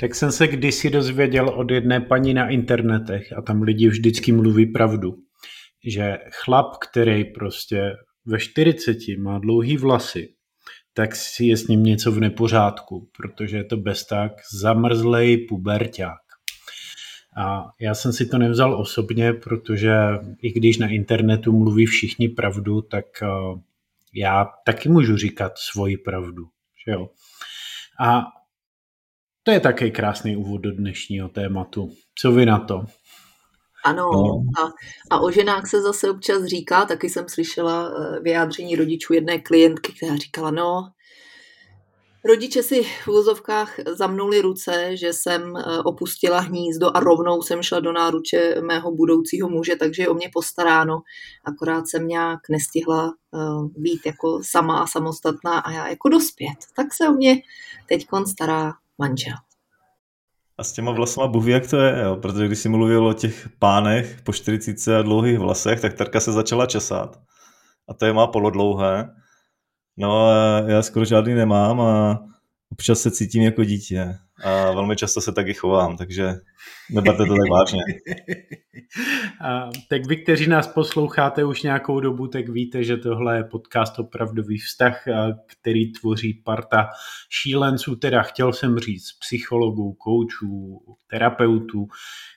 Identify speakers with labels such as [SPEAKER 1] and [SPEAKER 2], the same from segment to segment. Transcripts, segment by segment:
[SPEAKER 1] Tak jsem se kdysi dozvěděl od jedné paní na internetech a tam lidi vždycky mluví pravdu, že chlap, který prostě ve 40 má dlouhý vlasy, tak si je s ním něco v nepořádku, protože je to bez tak zamrzlej puberták. A já jsem si to nevzal osobně, protože i když na internetu mluví všichni pravdu, tak eh, já taky můžu říkat svoji pravdu. Že jo? A to je také krásný úvod do dnešního tématu. Co vy na to?
[SPEAKER 2] Ano, no. a, a o ženách se zase občas říká, taky jsem slyšela eh, vyjádření rodičů jedné klientky, která říkala, no, Rodiče si v úzovkách zamnuli ruce, že jsem eh, opustila hnízdo a rovnou jsem šla do náruče mého budoucího muže, takže je o mě postaráno. Akorát jsem nějak nestihla eh, být jako sama a samostatná a já jako dospět. Tak se o mě teď stará manžel.
[SPEAKER 3] A s těma vlasama Bůh jak to je, jo? protože když jsi mluvil o těch pánech po 40 a dlouhých vlasech, tak Tarka se začala česat. A to je má polodlouhé. No, já skoro žádný nemám a občas se cítím jako dítě a velmi často se taky chovám, takže neberte to tak vážně.
[SPEAKER 1] A, tak vy, kteří nás posloucháte už nějakou dobu, tak víte, že tohle je podcast Opravdový vztah, který tvoří parta šílenců, teda chtěl jsem říct psychologů, koučů, terapeutů.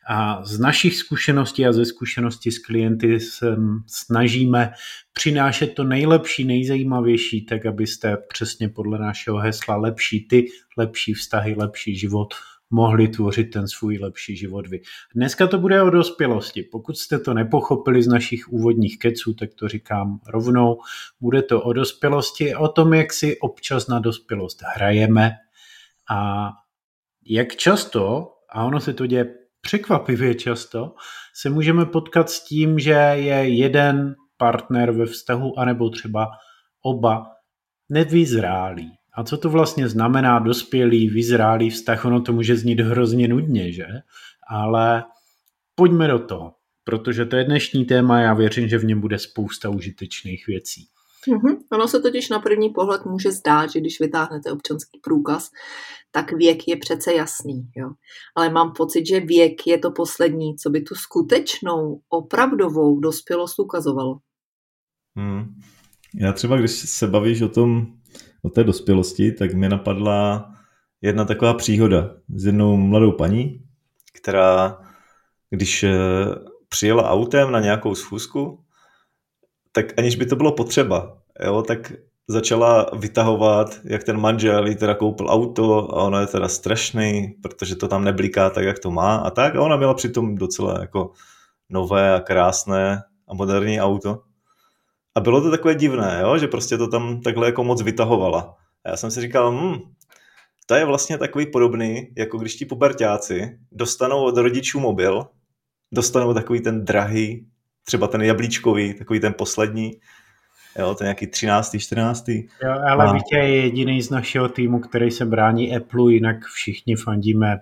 [SPEAKER 1] A z našich zkušeností a ze zkušenosti s klienty se snažíme přinášet to nejlepší, nejzajímavější, tak abyste přesně podle našeho hesla lepší ty, lepší vztahy, lepší život mohli tvořit ten svůj lepší život vy. Dneska to bude o dospělosti. Pokud jste to nepochopili z našich úvodních keců, tak to říkám rovnou. Bude to o dospělosti, o tom, jak si občas na dospělost hrajeme a jak často, a ono se to děje překvapivě často, se můžeme potkat s tím, že je jeden partner ve vztahu, anebo třeba oba nevyzrálí. A co to vlastně znamená dospělý, vyzrálý vztah? Ono to může znít hrozně nudně, že? Ale pojďme do toho, protože to je dnešní téma, já věřím, že v něm bude spousta užitečných věcí.
[SPEAKER 2] Mm-hmm. Ono se totiž na první pohled může zdát, že když vytáhnete občanský průkaz, tak věk je přece jasný. Jo? Ale mám pocit, že věk je to poslední, co by tu skutečnou, opravdovou dospělost ukazovalo.
[SPEAKER 3] Hmm. Já třeba, když se bavíš o tom, o té dospělosti, tak mi napadla jedna taková příhoda s jednou mladou paní, která, když eh, přijela autem na nějakou schůzku, tak aniž by to bylo potřeba, jo, tak začala vytahovat, jak ten manžel jí teda koupil auto a ono je teda strašný, protože to tam nebliká tak, jak to má a tak. A ona měla přitom docela jako nové a krásné a moderní auto. A bylo to takové divné, jo? že prostě to tam takhle jako moc vytahovala. A já jsem si říkal, hm, to je vlastně takový podobný, jako když ti pubertáci dostanou od rodičů mobil, dostanou takový ten drahý, třeba ten jablíčkový, takový ten poslední, jo, ten nějaký 13. 14.
[SPEAKER 1] Jo, ale a... Vítě je jediný z našeho týmu, který se brání Apple, jinak všichni fandíme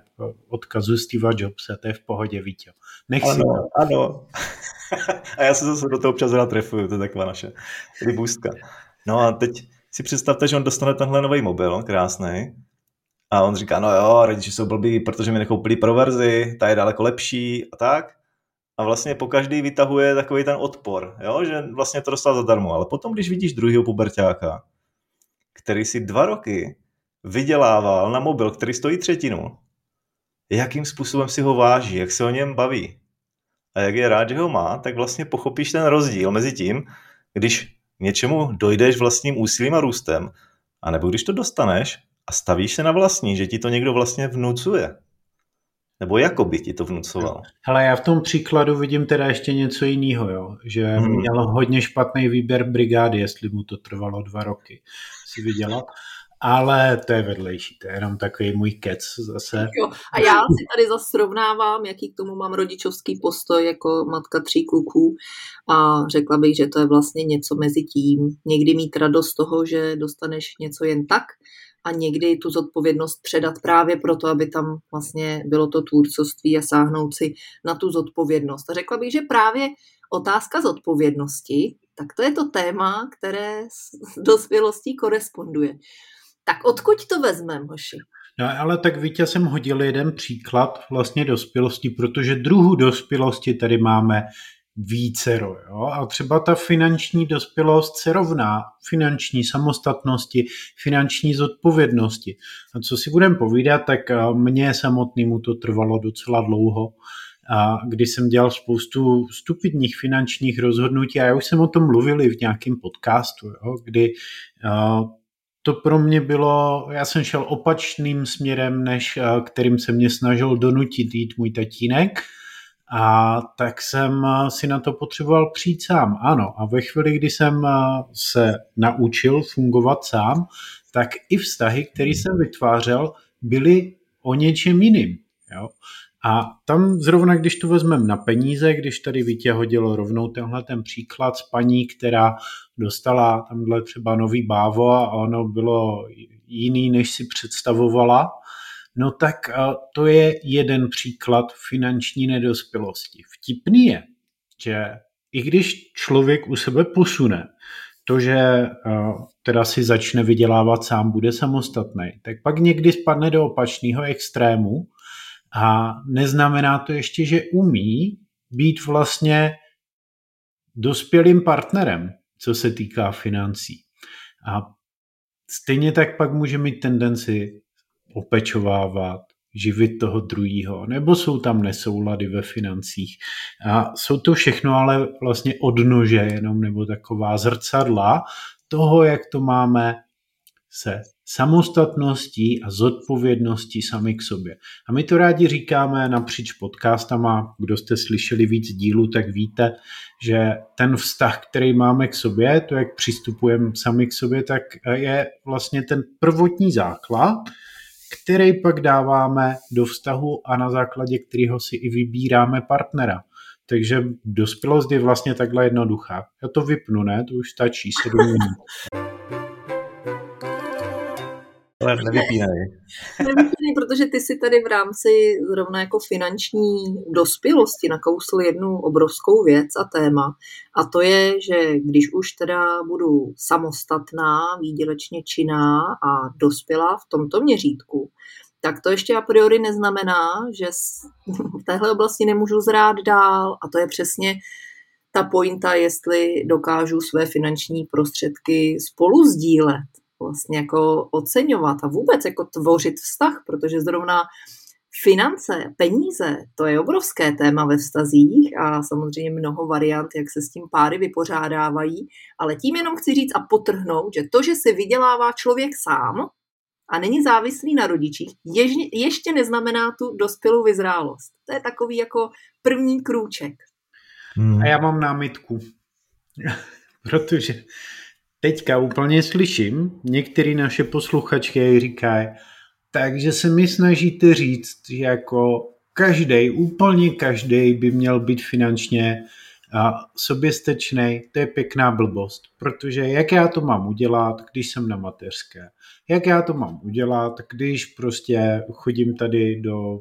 [SPEAKER 1] odkazu Steva Jobsa, to je v pohodě, Vítě.
[SPEAKER 3] Nech ano, si to. ano. a já se zase do toho občas rád trefuju, to je taková naše libůstka. No a teď si představte, že on dostane tenhle nový mobil, krásný, a on říká, no jo, rodiče jsou blbí, protože mi nekoupili pro verzi, ta je daleko lepší a tak. A vlastně po každý vytahuje takový ten odpor, jo? že vlastně to dostal zadarmo. Ale potom, když vidíš druhého pubertáka, který si dva roky vydělával na mobil, který stojí třetinu, jakým způsobem si ho váží, jak se o něm baví, a jak je rád, že ho má, tak vlastně pochopíš ten rozdíl mezi tím, když něčemu dojdeš vlastním úsilím a růstem, anebo když to dostaneš a stavíš se na vlastní, že ti to někdo vlastně vnucuje. Nebo jako by ti to vnucoval?
[SPEAKER 1] Ale já v tom příkladu vidím teda ještě něco jiného, jo? že hmm. měl hodně špatný výběr brigády, jestli mu to trvalo dva roky. Si viděla? ale to je vedlejší, to je jenom takový můj kec zase.
[SPEAKER 2] Jo, a já si tady zase srovnávám, jaký k tomu mám rodičovský postoj jako matka tří kluků a řekla bych, že to je vlastně něco mezi tím. Někdy mít radost z toho, že dostaneš něco jen tak a někdy tu zodpovědnost předat právě proto, aby tam vlastně bylo to tvůrcovství a sáhnout si na tu zodpovědnost. A řekla bych, že právě otázka zodpovědnosti, tak to je to téma, které s dospělostí koresponduje. Tak odkud to vezmeme, hoši?
[SPEAKER 1] No, ale tak Vítě jsem hodil jeden příklad vlastně dospělosti, protože druhu dospělosti tady máme vícero. Jo? A třeba ta finanční dospělost se rovná finanční samostatnosti, finanční zodpovědnosti. A co si budeme povídat, tak eh, mně samotnému to trvalo docela dlouho, a kdy jsem dělal spoustu stupidních finančních rozhodnutí a já už jsem o tom mluvil i v nějakém podcastu, jo? kdy eh, to pro mě bylo, já jsem šel opačným směrem, než eh, kterým se mě snažil donutit jít můj tatínek, a tak jsem eh, si na to potřeboval přijít sám. Ano, a ve chvíli, kdy jsem eh, se naučil fungovat sám, tak i vztahy, které jsem vytvářel, byly o něčem jiným. Jo? A tam zrovna, když to vezmeme na peníze, když tady Vítě hodilo rovnou tenhle ten příklad s paní, která dostala tamhle třeba nový bávo a ono bylo jiný, než si představovala, No tak to je jeden příklad finanční nedospělosti. Vtipný je, že i když člověk u sebe posune, to, že teda si začne vydělávat sám, bude samostatný, tak pak někdy spadne do opačného extrému a neznamená to ještě, že umí být vlastně dospělým partnerem, co se týká financí. A stejně tak pak může mít tendenci opečovávat, živit toho druhého, nebo jsou tam nesoulady ve financích. A jsou to všechno ale vlastně odnože jenom, nebo taková zrcadla toho, jak to máme se samostatností a zodpovědností sami k sobě. A my to rádi říkáme napříč podcastama, kdo jste slyšeli víc dílů, tak víte, že ten vztah, který máme k sobě, to, jak přistupujeme sami k sobě, tak je vlastně ten prvotní základ, který pak dáváme do vztahu a na základě kterého si i vybíráme partnera. Takže dospělost je vlastně takhle jednoduchá. Já to vypnu, ne? To už stačí, sedm minut.
[SPEAKER 3] Ale nevypínej.
[SPEAKER 2] Nevypínej, protože ty si tady v rámci zrovna jako finanční dospělosti nakousl jednu obrovskou věc a téma. A to je, že když už teda budu samostatná, výdělečně činná a dospělá v tomto měřítku, tak to ještě a priori neznamená, že v téhle oblasti nemůžu zrát dál. A to je přesně ta pointa, jestli dokážu své finanční prostředky spolu sdílet vlastně jako oceňovat a vůbec jako tvořit vztah, protože zrovna finance, peníze, to je obrovské téma ve vztazích a samozřejmě mnoho variant, jak se s tím páry vypořádávají, ale tím jenom chci říct a potrhnout, že to, že si vydělává člověk sám a není závislý na rodičích, ještě neznamená tu dospělou vyzrálost. To je takový jako první krůček.
[SPEAKER 1] Hmm. A já mám námitku, protože teďka úplně slyším, některé naše posluchačky říkají, takže se mi snažíte říct, že jako každý, úplně každý by měl být finančně a soběstečný, to je pěkná blbost, protože jak já to mám udělat, když jsem na mateřské? Jak já to mám udělat, když prostě chodím tady do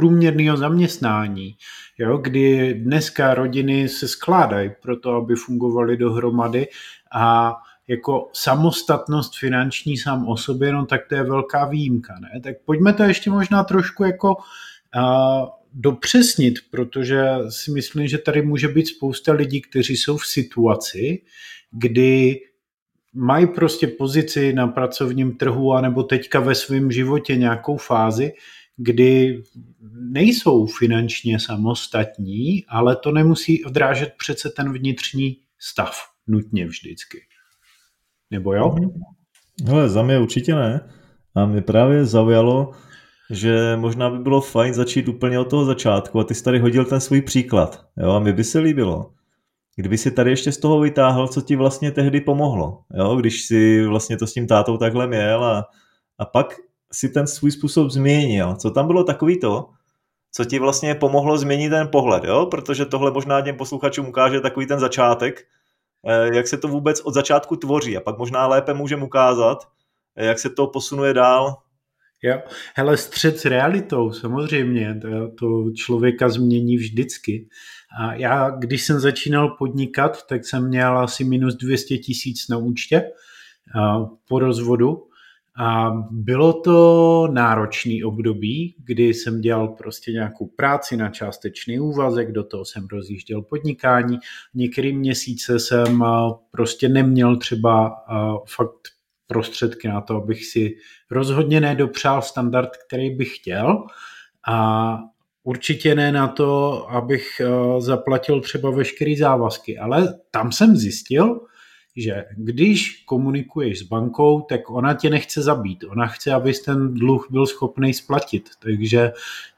[SPEAKER 1] průměrného zaměstnání, jo, kdy dneska rodiny se skládají pro to, aby fungovaly dohromady a jako samostatnost finanční sám o sobě, no tak to je velká výjimka, ne? Tak pojďme to ještě možná trošku jako uh, dopřesnit, protože si myslím, že tady může být spousta lidí, kteří jsou v situaci, kdy mají prostě pozici na pracovním trhu anebo teďka ve svém životě nějakou fázi, kdy nejsou finančně samostatní, ale to nemusí odrážet přece ten vnitřní stav nutně vždycky. Nebo jo? Mhm.
[SPEAKER 3] Hele, za mě určitě ne. A mě právě zaujalo, že možná by bylo fajn začít úplně od toho začátku a ty jsi tady hodil ten svůj příklad. Jo? A mi by se líbilo, kdyby si tady ještě z toho vytáhl, co ti vlastně tehdy pomohlo. Jo? Když si vlastně to s tím tátou takhle měl a, a pak si ten svůj způsob změnil. Co tam bylo takový to, co ti vlastně pomohlo změnit ten pohled, jo? protože tohle možná těm posluchačům ukáže takový ten začátek, Eh, jak se to vůbec od začátku tvoří a pak možná lépe můžeme ukázat, eh, jak se to posunuje dál.
[SPEAKER 1] Jo, hele, střed s realitou, samozřejmě, to, člověka změní vždycky. A já, když jsem začínal podnikat, tak jsem měl asi minus 200 tisíc na účtě po rozvodu A bylo to náročný období, kdy jsem dělal prostě nějakou práci na částečný úvazek, do toho jsem rozjížděl podnikání. Některý měsíce jsem prostě neměl třeba fakt prostředky na to, abych si rozhodně nedopřál standard, který bych chtěl. A určitě ne na to, abych zaplatil třeba veškerý závazky. Ale tam jsem zjistil, že když komunikuješ s bankou, tak ona tě nechce zabít. Ona chce, abys ten dluh byl schopný splatit. Takže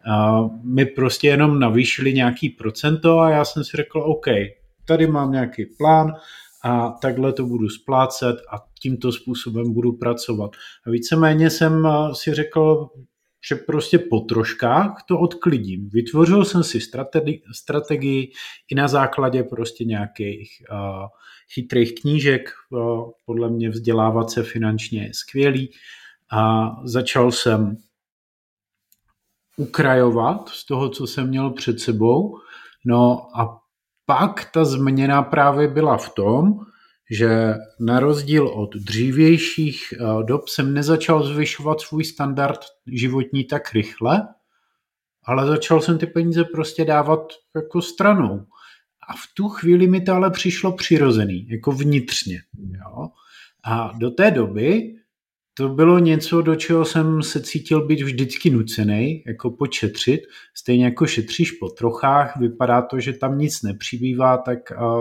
[SPEAKER 1] uh, my prostě jenom navýšili nějaký procento a já jsem si řekl, OK, tady mám nějaký plán a takhle to budu splácet a tímto způsobem budu pracovat. A víceméně jsem si řekl, že prostě po troškách to odklidím. Vytvořil jsem si strategii, strategii i na základě prostě nějakých uh, chytrých knížek, uh, podle mě vzdělávat se finančně je skvělý a začal jsem ukrajovat z toho, co jsem měl před sebou. No a pak ta změna právě byla v tom, že na rozdíl od dřívějších eh, dob jsem nezačal zvyšovat svůj standard životní tak rychle, ale začal jsem ty peníze prostě dávat jako stranou. A v tu chvíli mi to ale přišlo přirozený, jako vnitřně. Jo? A do té doby to bylo něco, do čeho jsem se cítil být vždycky nucený, jako početřit. Stejně jako šetříš po trochách, vypadá to, že tam nic nepřibývá, tak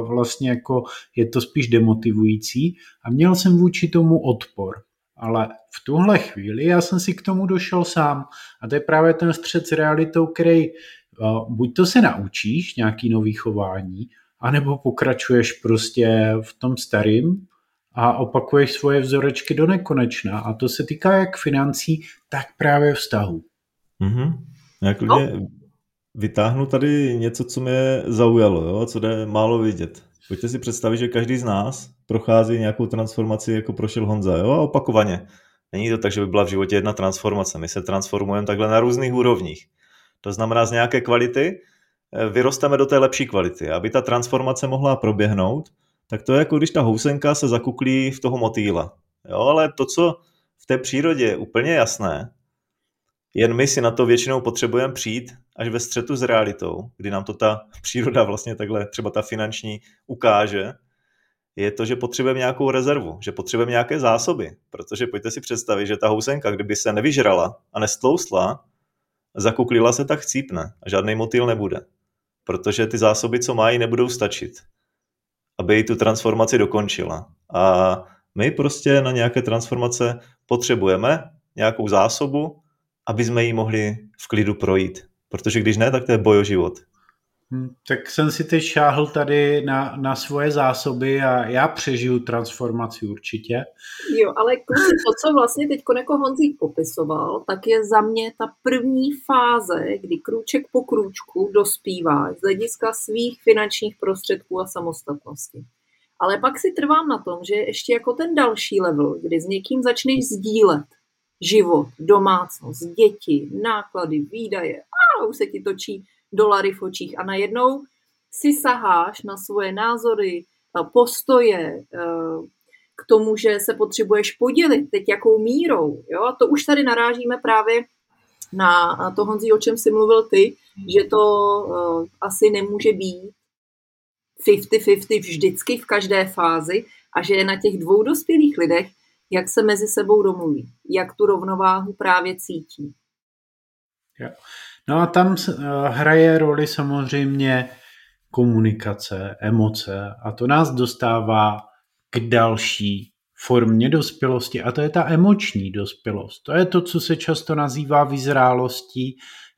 [SPEAKER 1] vlastně jako je to spíš demotivující. A měl jsem vůči tomu odpor. Ale v tuhle chvíli já jsem si k tomu došel sám. A to je právě ten střed s realitou, který buď to se naučíš, nějaký nový chování, anebo pokračuješ prostě v tom starým a opakuješ svoje vzorečky do nekonečna. A to se týká jak financí, tak právě vztahu.
[SPEAKER 3] Mm-hmm. Já klidně no. vytáhnu tady něco, co mě zaujalo, jo? co jde málo vidět. Pojďte si představit, že každý z nás prochází nějakou transformaci, jako prošel Honza, jo? a opakovaně. Není to tak, že by byla v životě jedna transformace. My se transformujeme takhle na různých úrovních. To znamená, z nějaké kvality eh, vyrosteme do té lepší kvality. Aby ta transformace mohla proběhnout, tak to je jako když ta housenka se zakuklí v toho motýla. Jo, ale to, co v té přírodě je úplně jasné, jen my si na to většinou potřebujeme přijít až ve střetu s realitou, kdy nám to ta příroda vlastně takhle, třeba ta finanční, ukáže, je to, že potřebujeme nějakou rezervu, že potřebujeme nějaké zásoby, protože pojďte si představit, že ta housenka, kdyby se nevyžrala a nestlousla, zakuklila se, tak chcípne a žádný motýl nebude, protože ty zásoby, co mají, nebudou stačit aby tu transformaci dokončila. A my prostě na nějaké transformace potřebujeme nějakou zásobu, aby jsme ji mohli v klidu projít. Protože když ne, tak to je boj o život.
[SPEAKER 1] Hm, tak jsem si teď šáhl tady na, na svoje zásoby a já přežiju transformaci určitě.
[SPEAKER 2] Jo, ale kluci, to, co vlastně teď jako Honzík popisoval, tak je za mě ta první fáze, kdy krůček po krůčku dospívá z hlediska svých finančních prostředků a samostatnosti. Ale pak si trvám na tom, že ještě jako ten další level, kdy s někým začneš sdílet život, domácnost, děti, náklady, výdaje, a už se ti točí dolary v očích a najednou si saháš na svoje názory, postoje, eh, k tomu, že se potřebuješ podělit, teď jakou mírou. Jo? A to už tady narážíme právě na to, Honzi, o čem jsi mluvil ty, že to uh, asi nemůže být 50-50 vždycky v každé fázi a že je na těch dvou dospělých lidech, jak se mezi sebou domluví, jak tu rovnováhu právě cítí.
[SPEAKER 1] Yeah. No a tam eh, hraje roli samozřejmě komunikace, emoce a to nás dostává k další formě dospělosti a to je ta emoční dospělost. To je to, co se často nazývá vyzrálostí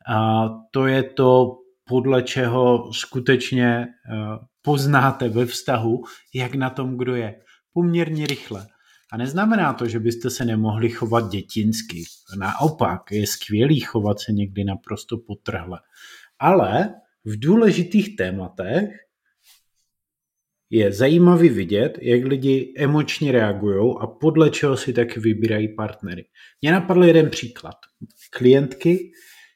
[SPEAKER 1] a to je to, podle čeho skutečně eh, poznáte ve vztahu, jak na tom kdo je. Poměrně rychle. A neznamená to, že byste se nemohli chovat dětinsky. Naopak, je skvělý chovat se někdy naprosto potrhle. Ale v důležitých tématech je zajímavý vidět, jak lidi emočně reagují a podle čeho si taky vybírají partnery. Mně napadl jeden příklad. Klientky,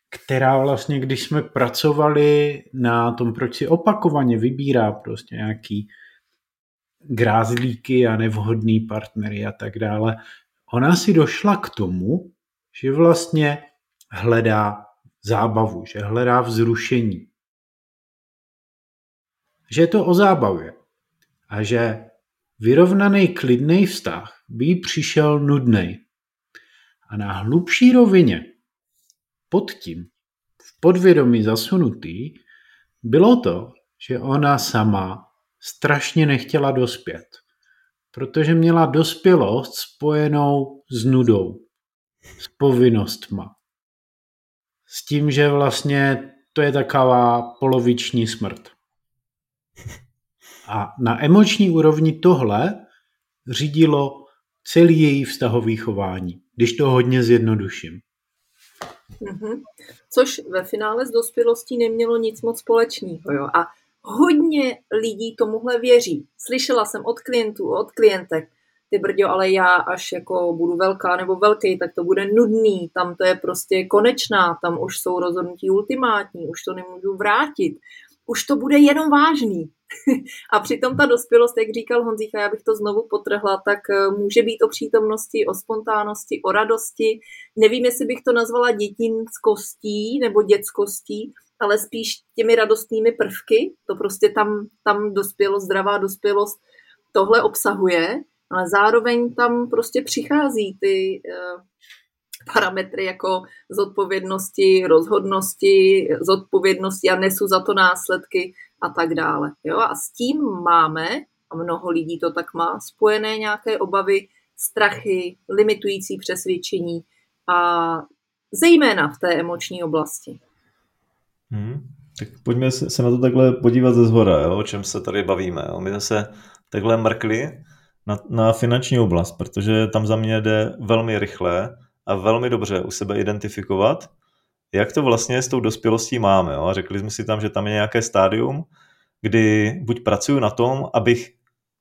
[SPEAKER 1] která vlastně, když jsme pracovali na tom, proč si opakovaně vybírá prostě nějaký grázlíky a nevhodný partnery a tak dále. ona si došla k tomu, že vlastně hledá zábavu, že hledá vzrušení. Že je to o zábavě a že vyrovnaný klidný vztah by přišel nudný. A na hlubší rovině, pod tím, v podvědomí zasunutý, bylo to, že ona sama strašně nechtěla dospět, protože měla dospělost spojenou s nudou, s povinnostma. S tím, že vlastně to je taková poloviční smrt. A na emoční úrovni tohle řídilo celý její vztahový chování, když to hodně zjednoduším.
[SPEAKER 2] Mm-hmm. Což ve finále s dospělostí nemělo nic moc společného. Jo? A hodně lidí tomuhle věří. Slyšela jsem od klientů, od klientek, ty brďo, ale já až jako budu velká nebo velký, tak to bude nudný, tam to je prostě konečná, tam už jsou rozhodnutí ultimátní, už to nemůžu vrátit, už to bude jenom vážný. a přitom ta dospělost, jak říkal Honzíka, já bych to znovu potrhla, tak eh, může být o přítomnosti, o spontánnosti, o radosti. Nevím, jestli bych to nazvala dětinskostí nebo dětskostí, ale spíš těmi radostnými prvky. To prostě tam, tam dospělost, zdravá dospělost tohle obsahuje, ale zároveň tam prostě přichází ty uh, parametry jako zodpovědnosti, rozhodnosti, zodpovědnosti a nesu za to následky a tak dále. Jo? A s tím máme, a mnoho lidí to tak má, spojené nějaké obavy, strachy, limitující přesvědčení a zejména v té emoční oblasti.
[SPEAKER 3] Hmm. Tak pojďme se na to takhle podívat ze zhora, jo, o čem se tady bavíme. Jo. My jsme se takhle mrkli na, na finanční oblast, protože tam za mě jde velmi rychle a velmi dobře u sebe identifikovat, jak to vlastně s tou dospělostí máme. Jo. A řekli jsme si tam, že tam je nějaké stádium, kdy buď pracuju na tom, abych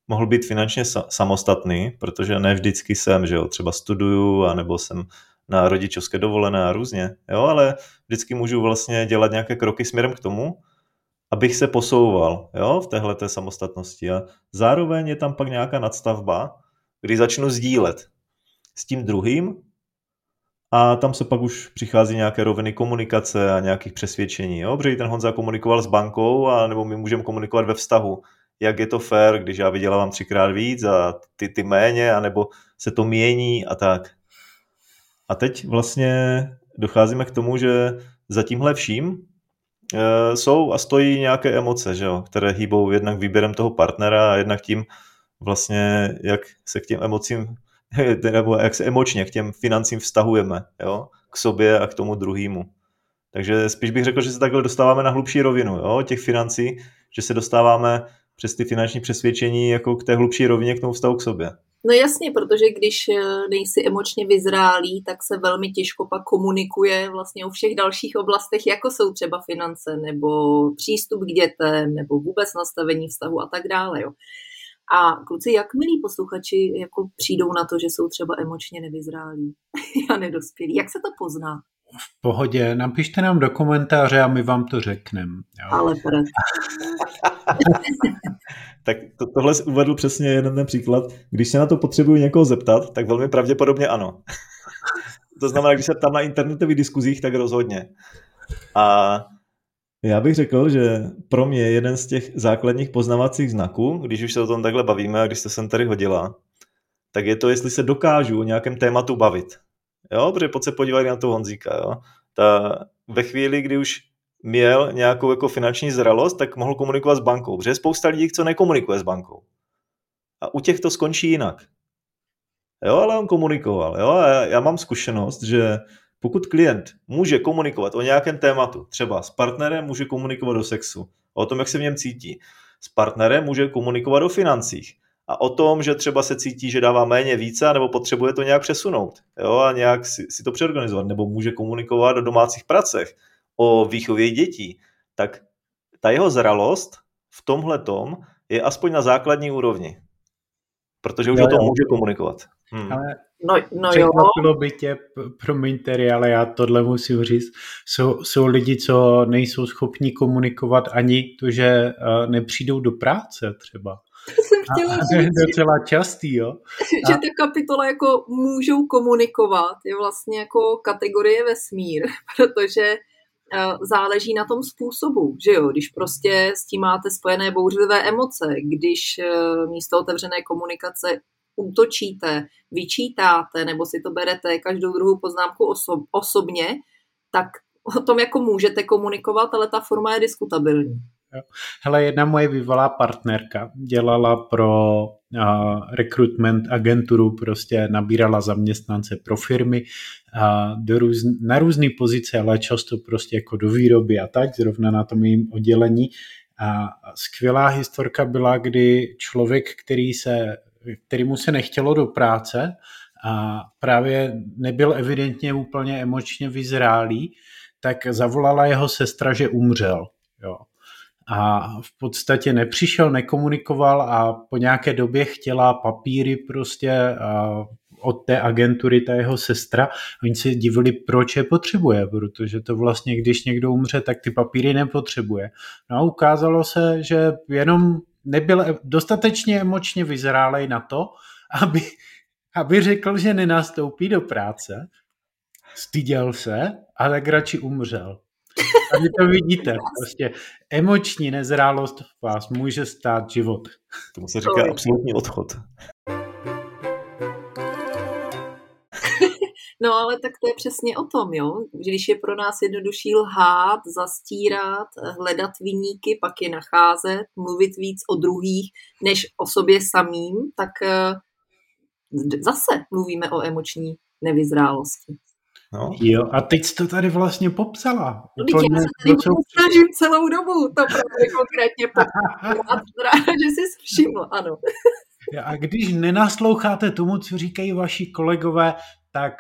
[SPEAKER 3] mohl být finančně samostatný, protože ne vždycky jsem, že jo, třeba studuju, anebo jsem na rodičovské dovolené a různě, jo, ale vždycky můžu vlastně dělat nějaké kroky směrem k tomu, abych se posouval jo, v téhle té samostatnosti. A zároveň je tam pak nějaká nadstavba, kdy začnu sdílet s tím druhým a tam se pak už přichází nějaké roviny komunikace a nějakých přesvědčení. Jo? Protože ten Honza komunikoval s bankou, a nebo my můžeme komunikovat ve vztahu. Jak je to fair, když já vydělávám třikrát víc a ty, ty méně, anebo se to mění a tak. A teď vlastně docházíme k tomu, že za tímhle vším e, jsou a stojí nějaké emoce, že jo, které hýbou jednak výběrem toho partnera a jednak tím vlastně, jak se k těm emocím, nebo jak se emočně k těm financím vztahujeme, jo, k sobě a k tomu druhému. Takže spíš bych řekl, že se takhle dostáváme na hlubší rovinu jo, těch financí, že se dostáváme přes ty finanční přesvědčení jako k té hlubší rovině k tomu vztahu k sobě.
[SPEAKER 2] No jasně, protože když eh, nejsi emočně vyzrálý, tak se velmi těžko pak komunikuje vlastně o všech dalších oblastech, jako jsou třeba finance, nebo přístup k dětem, nebo vůbec nastavení vztahu a tak dále. Jo. A kluci, jak milí posluchači jako přijdou na to, že jsou třeba emočně nevyzrálí a nedospělí? Jak se to pozná?
[SPEAKER 1] V pohodě, napište nám do komentáře a my vám to řekneme.
[SPEAKER 2] Ale
[SPEAKER 3] tak to, tohle uvedl přesně jeden ten příklad. Když se na to potřebuji někoho zeptat, tak velmi pravděpodobně ano. to znamená, když se tam na internetových diskuzích, tak rozhodně. A já bych řekl, že pro mě jeden z těch základních poznavacích znaků, když už se o tom takhle bavíme a když jste sem tady hodila, tak je to, jestli se dokážu o nějakém tématu bavit. Jo, protože pojď se podívat na to Honzíka. Jo. Ta, ve chvíli, kdy už měl nějakou jako finanční zralost, tak mohl komunikovat s bankou. Protože je spousta lidí, co nekomunikuje s bankou. A u těch to skončí jinak. Jo, ale on komunikoval. Jo, a já, já mám zkušenost, že pokud klient může komunikovat o nějakém tématu, třeba s partnerem může komunikovat o sexu, o tom, jak se v něm cítí, s partnerem může komunikovat o financích a o tom, že třeba se cítí, že dává méně více, nebo potřebuje to nějak přesunout jo, a nějak si, si to přeorganizovat, nebo může komunikovat o domácích pracech, o výchově dětí, tak ta jeho zralost v tomhle tom je aspoň na základní úrovni. protože už jo, o tom jo. může komunikovat.
[SPEAKER 1] Hmm. Ale no, no překvapilo by tě, promiň Terry, ale já tohle musím říct, jsou, jsou lidi, co nejsou schopni komunikovat ani to, že uh, nepřijdou do práce třeba.
[SPEAKER 2] To jsem chtěla a, říct.
[SPEAKER 1] docela častý, jo.
[SPEAKER 2] Že ta kapitola jako můžou komunikovat je vlastně jako kategorie vesmír, protože záleží na tom způsobu, že jo, když prostě s tím máte spojené bouřlivé emoce, když e, místo otevřené komunikace útočíte, vyčítáte nebo si to berete každou druhou poznámku osob, osobně, tak o tom jako můžete komunikovat, ale ta forma je diskutabilní.
[SPEAKER 1] Hele, jedna moje bývalá partnerka dělala pro uh, recruitment agenturu, prostě nabírala zaměstnance pro firmy uh, do růz, na různé pozice, ale často prostě jako do výroby a tak, zrovna na tom jejím oddělení. A skvělá historka byla, kdy člověk, který se, kterýmu se nechtělo do práce a právě nebyl evidentně úplně emočně vyzrálý, tak zavolala jeho sestra, že umřel. Jo a v podstatě nepřišel, nekomunikoval a po nějaké době chtěla papíry prostě od té agentury, ta jeho sestra. Oni se divili, proč je potřebuje, protože to vlastně, když někdo umře, tak ty papíry nepotřebuje. No a ukázalo se, že jenom nebyl dostatečně emočně vyzrálej na to, aby, aby řekl, že nenastoupí do práce, styděl se a tak radši umřel. A vy to vidíte, prostě emoční nezrálost vás může stát život.
[SPEAKER 3] Tomu se říká absolutní odchod.
[SPEAKER 2] No ale tak to je přesně o tom, jo. Když je pro nás jednodušší lhát, zastírat, hledat vyníky, pak je nacházet, mluvit víc o druhých než o sobě samým, tak eh, zase mluvíme o emoční nevyzrálosti.
[SPEAKER 1] No. Jo, a teď jsi to tady vlastně popsala.
[SPEAKER 2] No, já se tady co... snažím celou dobu to právě konkrétně popsat. Ráda, že jsi všiml, ano.
[SPEAKER 1] A když nenasloucháte tomu, co říkají vaši kolegové, tak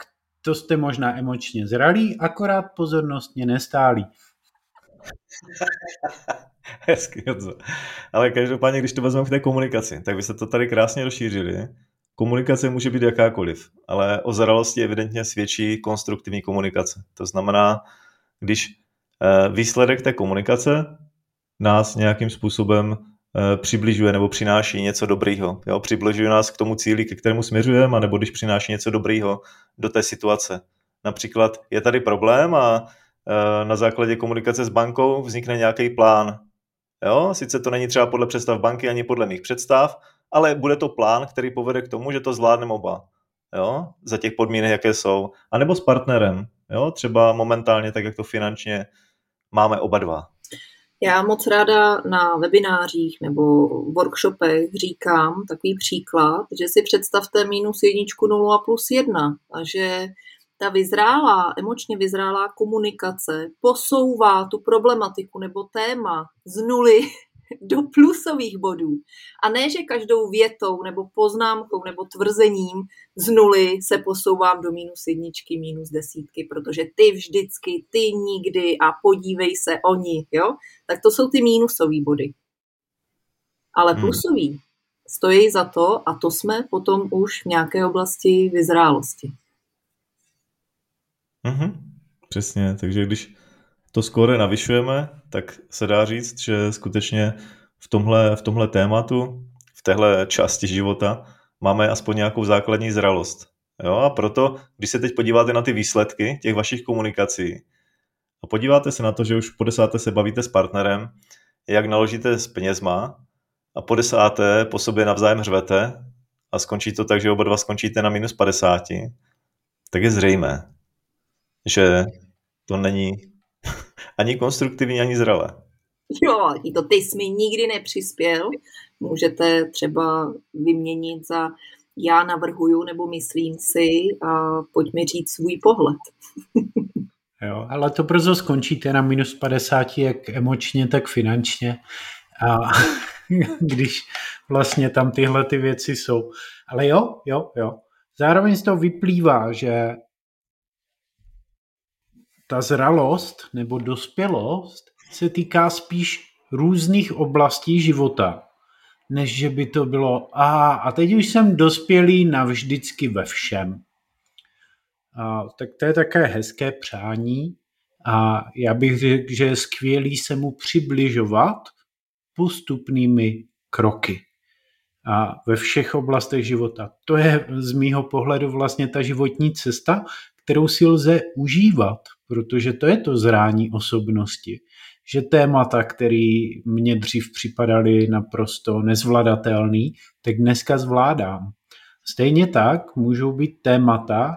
[SPEAKER 1] to jste možná emočně zralí, akorát pozornostně nestálí.
[SPEAKER 3] Hezky, Ale každopádně, když to vezmeme v té komunikaci, tak vy jste to tady krásně rozšířili. Komunikace může být jakákoliv, ale o zralosti evidentně svědčí konstruktivní komunikace. To znamená, když eh, výsledek té komunikace nás nějakým způsobem eh, přibližuje nebo přináší něco dobrýho. Jo? Přibližuje nás k tomu cíli, ke kterému směřujeme, nebo když přináší něco dobrýho do té situace. Například je tady problém a eh, na základě komunikace s bankou vznikne nějaký plán. Jo? Sice to není třeba podle představ banky ani podle mých představ, ale bude to plán, který povede k tomu, že to zvládneme oba. Jo? Za těch podmínek, jaké jsou. A nebo s partnerem. Jo? Třeba momentálně, tak jak to finančně máme oba dva.
[SPEAKER 2] Já moc ráda na webinářích nebo workshopech říkám takový příklad, že si představte minus jedničku, nulu a plus jedna a že ta vyzrálá, emočně vyzrálá komunikace posouvá tu problematiku nebo téma z nuly do plusových bodů. A ne, že každou větou nebo poznámkou nebo tvrzením z nuly se posouvám do minus jedničky, minus desítky, protože ty vždycky, ty nikdy a podívej se oni, jo? Tak to jsou ty mínusové body. Ale hmm. plusový hmm. stojí za to a to jsme potom už v nějaké oblasti vyzrálosti.
[SPEAKER 3] Mhm, přesně, takže když to skóre navyšujeme, tak se dá říct, že skutečně v tomhle, v tomhle tématu, v téhle části života máme aspoň nějakou základní zralost. Jo? A proto, když se teď podíváte na ty výsledky těch vašich komunikací a podíváte se na to, že už po desáté se bavíte s partnerem, jak naložíte s penězma a po desáté po sobě navzájem hřvete a skončí to tak, že oba dva skončíte na minus 50, tak je zřejmé, že to není ani konstruktivní, ani zralé.
[SPEAKER 2] Jo, to ty jsi mi nikdy nepřispěl. Můžete třeba vyměnit za já navrhuju nebo myslím si a pojď mi říct svůj pohled.
[SPEAKER 1] jo, ale to brzo skončíte na minus 50, jak emočně, tak finančně. A když vlastně tam tyhle ty věci jsou. Ale jo, jo, jo. Zároveň z toho vyplývá, že ta zralost nebo dospělost se týká spíš různých oblastí života, než že by to bylo a, a teď už jsem dospělý navždycky ve všem. A, tak to je také hezké přání a já bych řekl, že je skvělý se mu přibližovat postupnými kroky a ve všech oblastech života. To je z mýho pohledu vlastně ta životní cesta, kterou si lze užívat, protože to je to zrání osobnosti. Že témata, které mě dřív připadaly naprosto nezvladatelný, tak dneska zvládám. Stejně tak můžou být témata,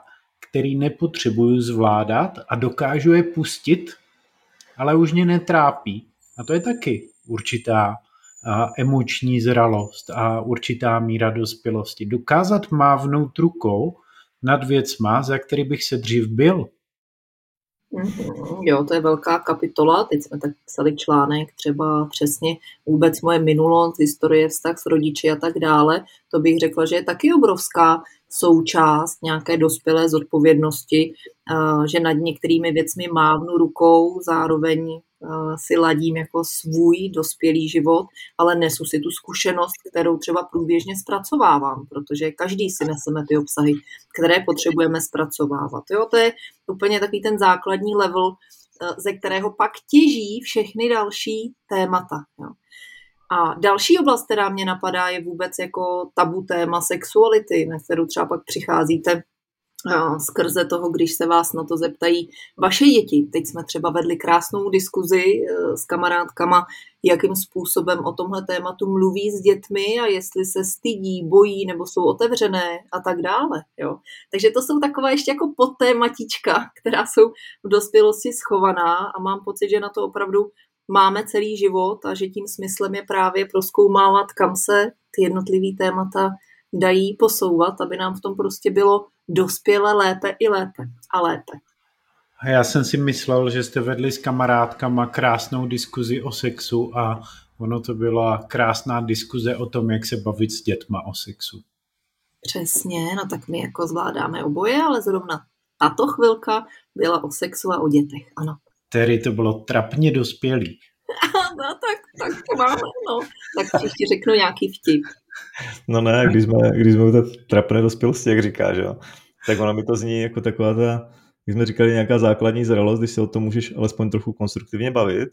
[SPEAKER 1] který nepotřebuju zvládat a dokážu je pustit, ale už mě netrápí. A to je taky určitá emoční zralost a určitá míra dospělosti. Dokázat mávnout rukou nad věcma, za který bych se dřív byl.
[SPEAKER 2] Mm-hmm, jo, to je velká kapitola. Teď jsme tak psali článek, třeba přesně vůbec moje minulost, historie, vztah s rodiči a tak dále. To bych řekla, že je taky obrovská součást nějaké dospělé zodpovědnosti, že nad některými věcmi mávnu rukou, zároveň si ladím jako svůj dospělý život, ale nesu si tu zkušenost, kterou třeba průběžně zpracovávám, protože každý si neseme ty obsahy, které potřebujeme zpracovávat. Jo, to je úplně takový ten základní level, ze kterého pak těží všechny další témata. Jo. A další oblast, která mě napadá, je vůbec jako tabu téma sexuality, na kterou třeba pak přicházíte skrze toho, když se vás na to zeptají vaše děti. Teď jsme třeba vedli krásnou diskuzi e, s kamarádkama, jakým způsobem o tomhle tématu mluví s dětmi a jestli se stydí, bojí nebo jsou otevřené a tak dále. Jo. Takže to jsou takové ještě jako podtématička, která jsou v dospělosti schovaná a mám pocit, že na to opravdu máme celý život a že tím smyslem je právě proskoumávat, kam se ty jednotlivé témata dají posouvat, aby nám v tom prostě bylo dospěle lépe i lépe a lépe.
[SPEAKER 1] A já jsem si myslel, že jste vedli s kamarádkama krásnou diskuzi o sexu a ono to byla krásná diskuze o tom, jak se bavit s dětma o sexu.
[SPEAKER 2] Přesně, no tak my jako zvládáme oboje, ale zrovna tato chvilka byla o sexu a o dětech, ano.
[SPEAKER 1] Tedy to bylo trapně dospělý.
[SPEAKER 2] no tak, tak to máme, no. Tak příště řeknu nějaký vtip.
[SPEAKER 3] No ne, když jsme, když jsme u té trapné dospělosti, jak říkáš, jo, tak ono mi to zní jako taková ta, jak jsme říkali, nějaká základní zralost, když se o tom můžeš alespoň trochu konstruktivně bavit.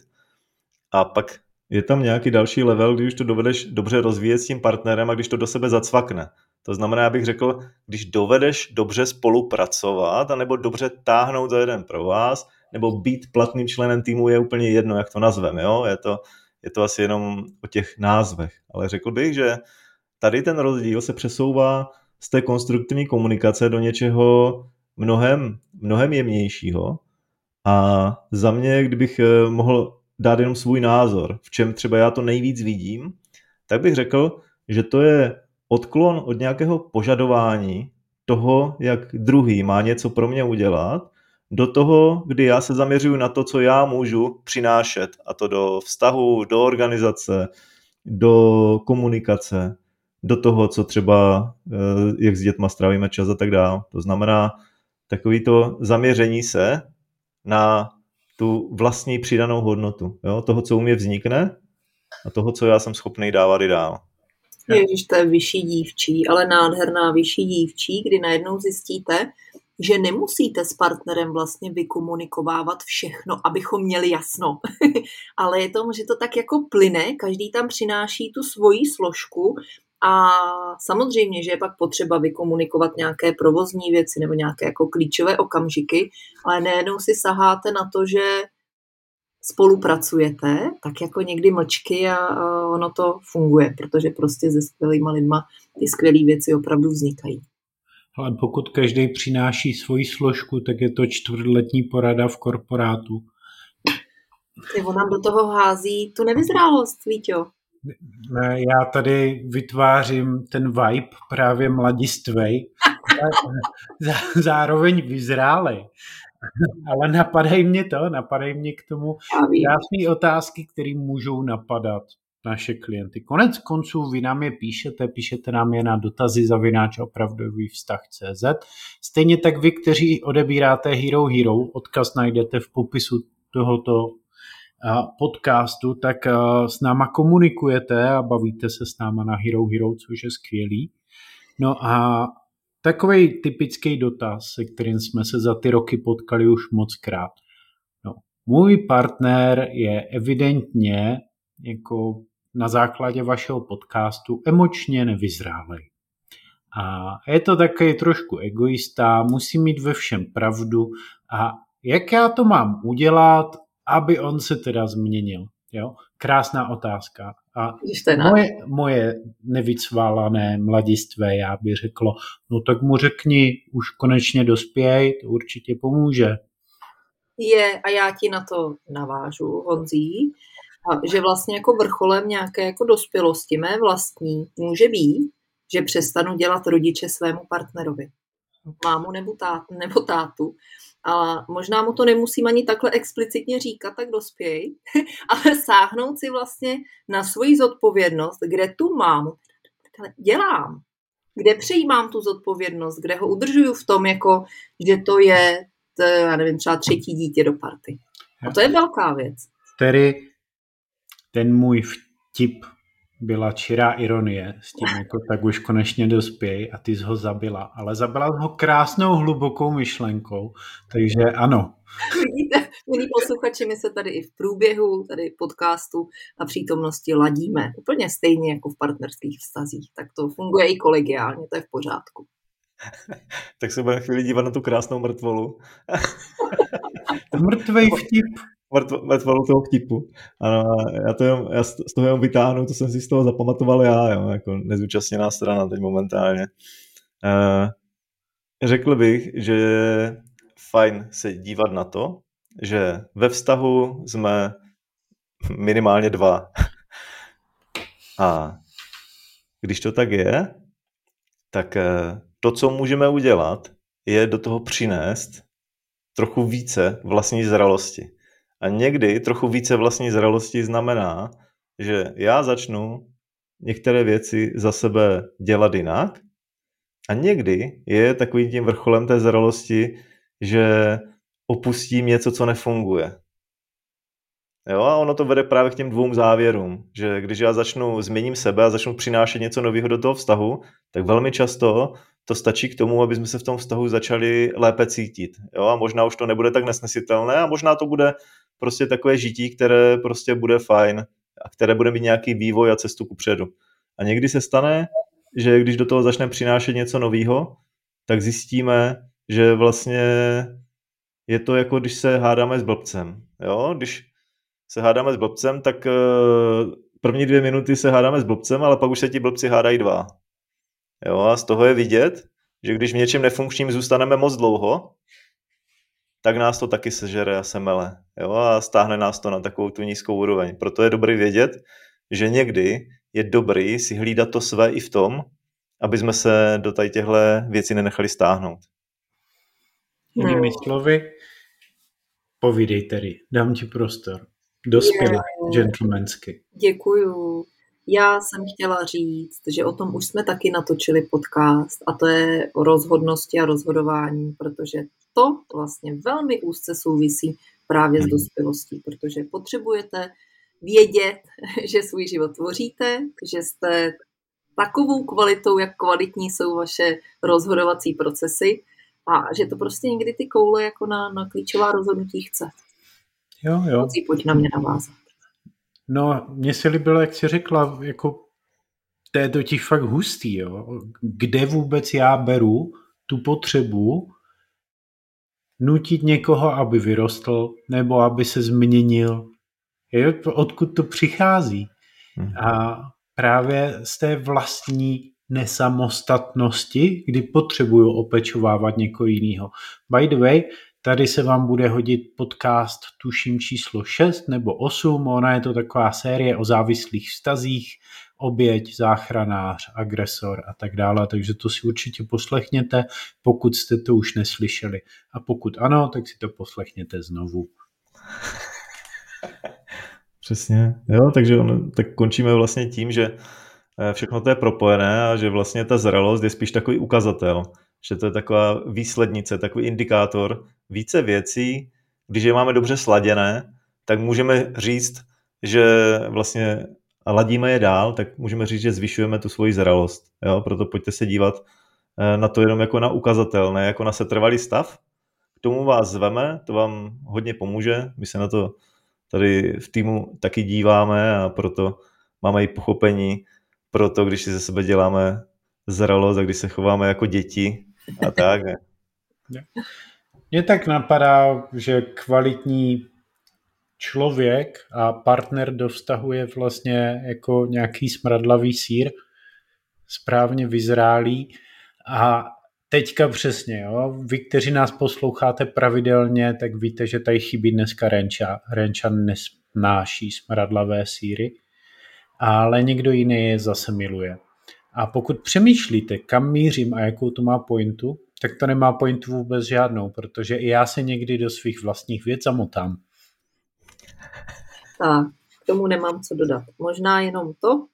[SPEAKER 3] A pak je tam nějaký další level, když už to dovedeš dobře rozvíjet s tím partnerem a když to do sebe zacvakne. To znamená, já bych řekl, když dovedeš dobře spolupracovat, anebo dobře táhnout za jeden pro vás, nebo být platným členem týmu je úplně jedno, jak to nazveme. Jo? Je, to, je to asi jenom o těch názvech. Ale řekl bych, že tady ten rozdíl se přesouvá z té konstruktivní komunikace do něčeho mnohem, mnohem jemnějšího. A za mě, kdybych eh, mohl dát jenom svůj názor, v čem třeba já to nejvíc vidím, tak bych řekl, že to je odklon od nějakého požadování toho, jak druhý má něco pro mě udělat, do toho, kdy já se zaměřuju na to, co já můžu přinášet, a to do vztahu, do organizace, do komunikace, do toho, co třeba, eh, jak s dětma strávíme čas a tak dále. To znamená, takový to zaměření se na tu vlastní přidanou hodnotu, jo? toho, co u mě vznikne a toho, co já jsem schopný dávat i dál.
[SPEAKER 2] Ježiš, to je vyšší dívčí, ale nádherná vyšší dívčí, kdy najednou zjistíte, že nemusíte s partnerem vlastně vykomunikovávat všechno, abychom měli jasno. Ale je to, že to tak jako plyne, každý tam přináší tu svoji složku a samozřejmě, že je pak potřeba vykomunikovat nějaké provozní věci nebo nějaké jako klíčové okamžiky, ale nejednou si saháte na to, že spolupracujete, tak jako někdy mlčky a, a ono to funguje, protože prostě se skvělýma lidma ty skvělé věci opravdu vznikají.
[SPEAKER 1] Ale pokud každý přináší svoji složku, tak je to čtvrtletní porada v korporátu.
[SPEAKER 2] Nebo nám do toho hází tu nevyzrálost, Víťo.
[SPEAKER 1] Já tady vytvářím ten vibe právě mladistvej, zároveň vyzrálej. Ale napadají mě to, napadají mě k tomu krásné otázky, které můžou napadat naše klienty. Konec konců vy nám je píšete, píšete nám je na dotazy zavináč opravdový vztah CZ. Stejně tak vy, kteří odebíráte Hero Hero, odkaz najdete v popisu tohoto podcastu, tak s náma komunikujete a bavíte se s náma na Hero Hero, což je skvělý. No a takový typický dotaz, se kterým jsme se za ty roky potkali už moc krát. No, můj partner je evidentně jako na základě vašeho podcastu emočně nevyzrálej. A je to takový trošku egoista, musí mít ve všem pravdu a jak já to mám udělat, aby on se teda změnil? Jo? Krásná otázka. A moje, moje nevycválané mladistvé, já bych řeklo, no tak mu řekni, už konečně dospěj, to určitě pomůže.
[SPEAKER 2] Je, a já ti na to navážu, Honzí, a že vlastně jako vrcholem nějaké jako dospělosti mé vlastní může být, že přestanu dělat rodiče svému partnerovi. Mámu nebo, tát, nebo tátu. A možná mu to nemusím ani takhle explicitně říkat, tak dospěj, ale sáhnout si vlastně na svoji zodpovědnost, kde tu mámu dělám, kde přijímám tu zodpovědnost, kde ho udržuju v tom, jako, že to je, to, já nevím, třeba třetí dítě do party. A to je velká věc.
[SPEAKER 1] Tedy ten můj vtip byla čirá ironie s tím, jako tak už konečně dospěj a ty jsi ho zabila. Ale zabila ho krásnou, hlubokou myšlenkou, takže ano.
[SPEAKER 2] Vidíte, milí posluchači, my se tady i v průběhu tady podcastu a přítomnosti ladíme. Úplně stejně jako v partnerských vztazích. Tak to funguje i kolegiálně, to je v pořádku.
[SPEAKER 3] tak se budeme chvíli dívat na tu krásnou mrtvolu.
[SPEAKER 1] Mrtvej vtip
[SPEAKER 3] mrtvolu toho vtipu. Ano, já, to jen, já z toho jenom vytáhnu, to jsem si z toho zapamatoval já, jo, jako nezúčastněná strana teď momentálně. Uh, řekl bych, že je fajn se dívat na to, že ve vztahu jsme minimálně dva. A když to tak je, tak eh, to, co můžeme udělat, je do toho přinést trochu více vlastní zralosti. A někdy trochu více vlastní zralosti znamená, že já začnu některé věci za sebe dělat jinak a někdy je takovým tím vrcholem té zralosti, že opustím něco, co nefunguje. Jo, a ono to vede právě k těm dvou závěrům, že když já začnu, změním sebe a začnu přinášet něco nového do toho vztahu, tak velmi často to stačí k tomu, aby jsme se v tom vztahu začali lépe cítit. Jo, a možná už to nebude tak nesnesitelné a možná to bude prostě takové žití, které prostě bude fajn a které bude mít nějaký vývoj a cestu ku předu. A někdy se stane, že když do toho začneme přinášet něco nového, tak zjistíme, že vlastně je to jako když se hádáme s blbcem. Jo? Když se hádáme s blbcem, tak eh, první dvě minuty se hádáme s blbcem, ale pak už se ti blbci hádají dva. Jo? A z toho je vidět, že když v něčem nefunkčním zůstaneme moc dlouho, tak nás to taky sežere a semele. Jo? A stáhne nás to na takovou tu nízkou úroveň. Proto je dobrý vědět, že někdy je dobrý si hlídat to své i v tom, aby jsme se do tady těchto věcí nenechali stáhnout.
[SPEAKER 1] Jinými hmm. slovy, povídej tedy, dám ti prostor. Dospělé, gentlemansky.
[SPEAKER 2] Děkuju. Já jsem chtěla říct, že o tom už jsme taky natočili podcast a to je o rozhodnosti a rozhodování, protože to vlastně velmi úzce souvisí právě s mhm. dospělostí, protože potřebujete vědět, že svůj život tvoříte, že jste takovou kvalitou, jak kvalitní jsou vaše rozhodovací procesy a že to prostě někdy ty koule jako na, na klíčová rozhodnutí chce.
[SPEAKER 1] Jo, jo.
[SPEAKER 2] Pojď na mě navázat.
[SPEAKER 1] No, mně se líbilo, jak jsi řekla, jako to je totiž fakt hustý, jo. Kde vůbec já beru tu potřebu nutit někoho, aby vyrostl nebo aby se změnil. Jo, odkud to přichází. Hmm. A právě z té vlastní nesamostatnosti, kdy potřebuju opečovávat někoho jiného. By the way, Tady se vám bude hodit podcast tuším číslo 6 nebo 8. Ona je to taková série o závislých vztazích, oběť, záchranář, agresor a tak dále, takže to si určitě poslechněte, pokud jste to už neslyšeli. A pokud ano, tak si to poslechněte znovu.
[SPEAKER 3] Přesně, jo, takže on, tak končíme vlastně tím, že eh, všechno to je propojené a že vlastně ta zralost je spíš takový ukazatel, že to je taková výslednice, takový indikátor více věcí, když je máme dobře sladěné, tak můžeme říct, že vlastně ladíme je dál, tak můžeme říct, že zvyšujeme tu svoji zralost. Jo? Proto pojďte se dívat eh, na to jenom jako na ukazatel, ne jako na setrvalý stav. K tomu vás zveme, to vám hodně pomůže. My se na to tady v týmu taky díváme a proto máme i pochopení pro to, když si ze sebe děláme zralost a když se chováme jako děti a tak. Ne?
[SPEAKER 1] Mně tak napadá, že kvalitní člověk a partner do vztahu je vlastně jako nějaký smradlavý sír, správně vyzrálý a teďka přesně, jo, vy, kteří nás posloucháte pravidelně, tak víte, že tady chybí dneska Renča. Renča nesnáší smradlavé síry, ale někdo jiný je zase miluje. A pokud přemýšlíte, kam mířím a jakou to má pointu, tak to nemá pointu vůbec žádnou, protože i já se někdy do svých vlastních věc zamotám.
[SPEAKER 2] Tak, k tomu nemám co dodat. Možná jenom to,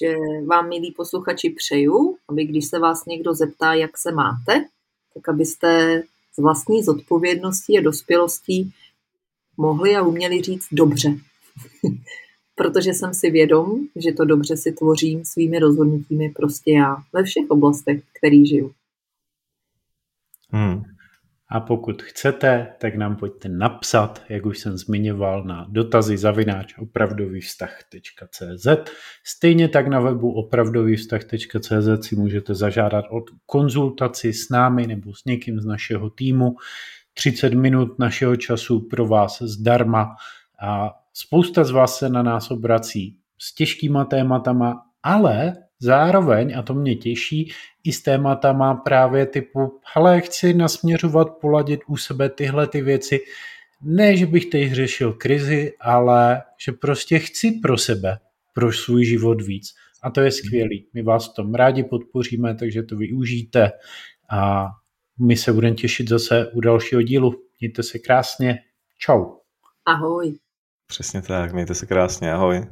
[SPEAKER 2] že vám, milí posluchači, přeju, aby když se vás někdo zeptá, jak se máte, tak abyste z vlastní zodpovědností a dospělostí mohli a uměli říct dobře. Protože jsem si vědom, že to dobře si tvořím svými rozhodnutími prostě já ve všech oblastech, který žiju.
[SPEAKER 1] Hmm. A pokud chcete, tak nám pojďte napsat, jak už jsem zmiňoval, na dotazy zavináč opravdovývztah.cz. Stejně tak na webu opravdovývztah.cz si můžete zažádat o konzultaci s námi nebo s někým z našeho týmu. 30 minut našeho času pro vás zdarma a spousta z vás se na nás obrací s těžkýma tématama, ale Zároveň, a to mě těší, i s tématama právě typu, hele, chci nasměřovat, poladit u sebe tyhle ty věci, ne, že bych teď řešil krizi, ale že prostě chci pro sebe, pro svůj život víc. A to je skvělý. My vás v tom rádi podpoříme, takže to využijte a my se budeme těšit zase u dalšího dílu. Mějte se krásně. Čau.
[SPEAKER 2] Ahoj.
[SPEAKER 3] Přesně tak, mějte se krásně. Ahoj.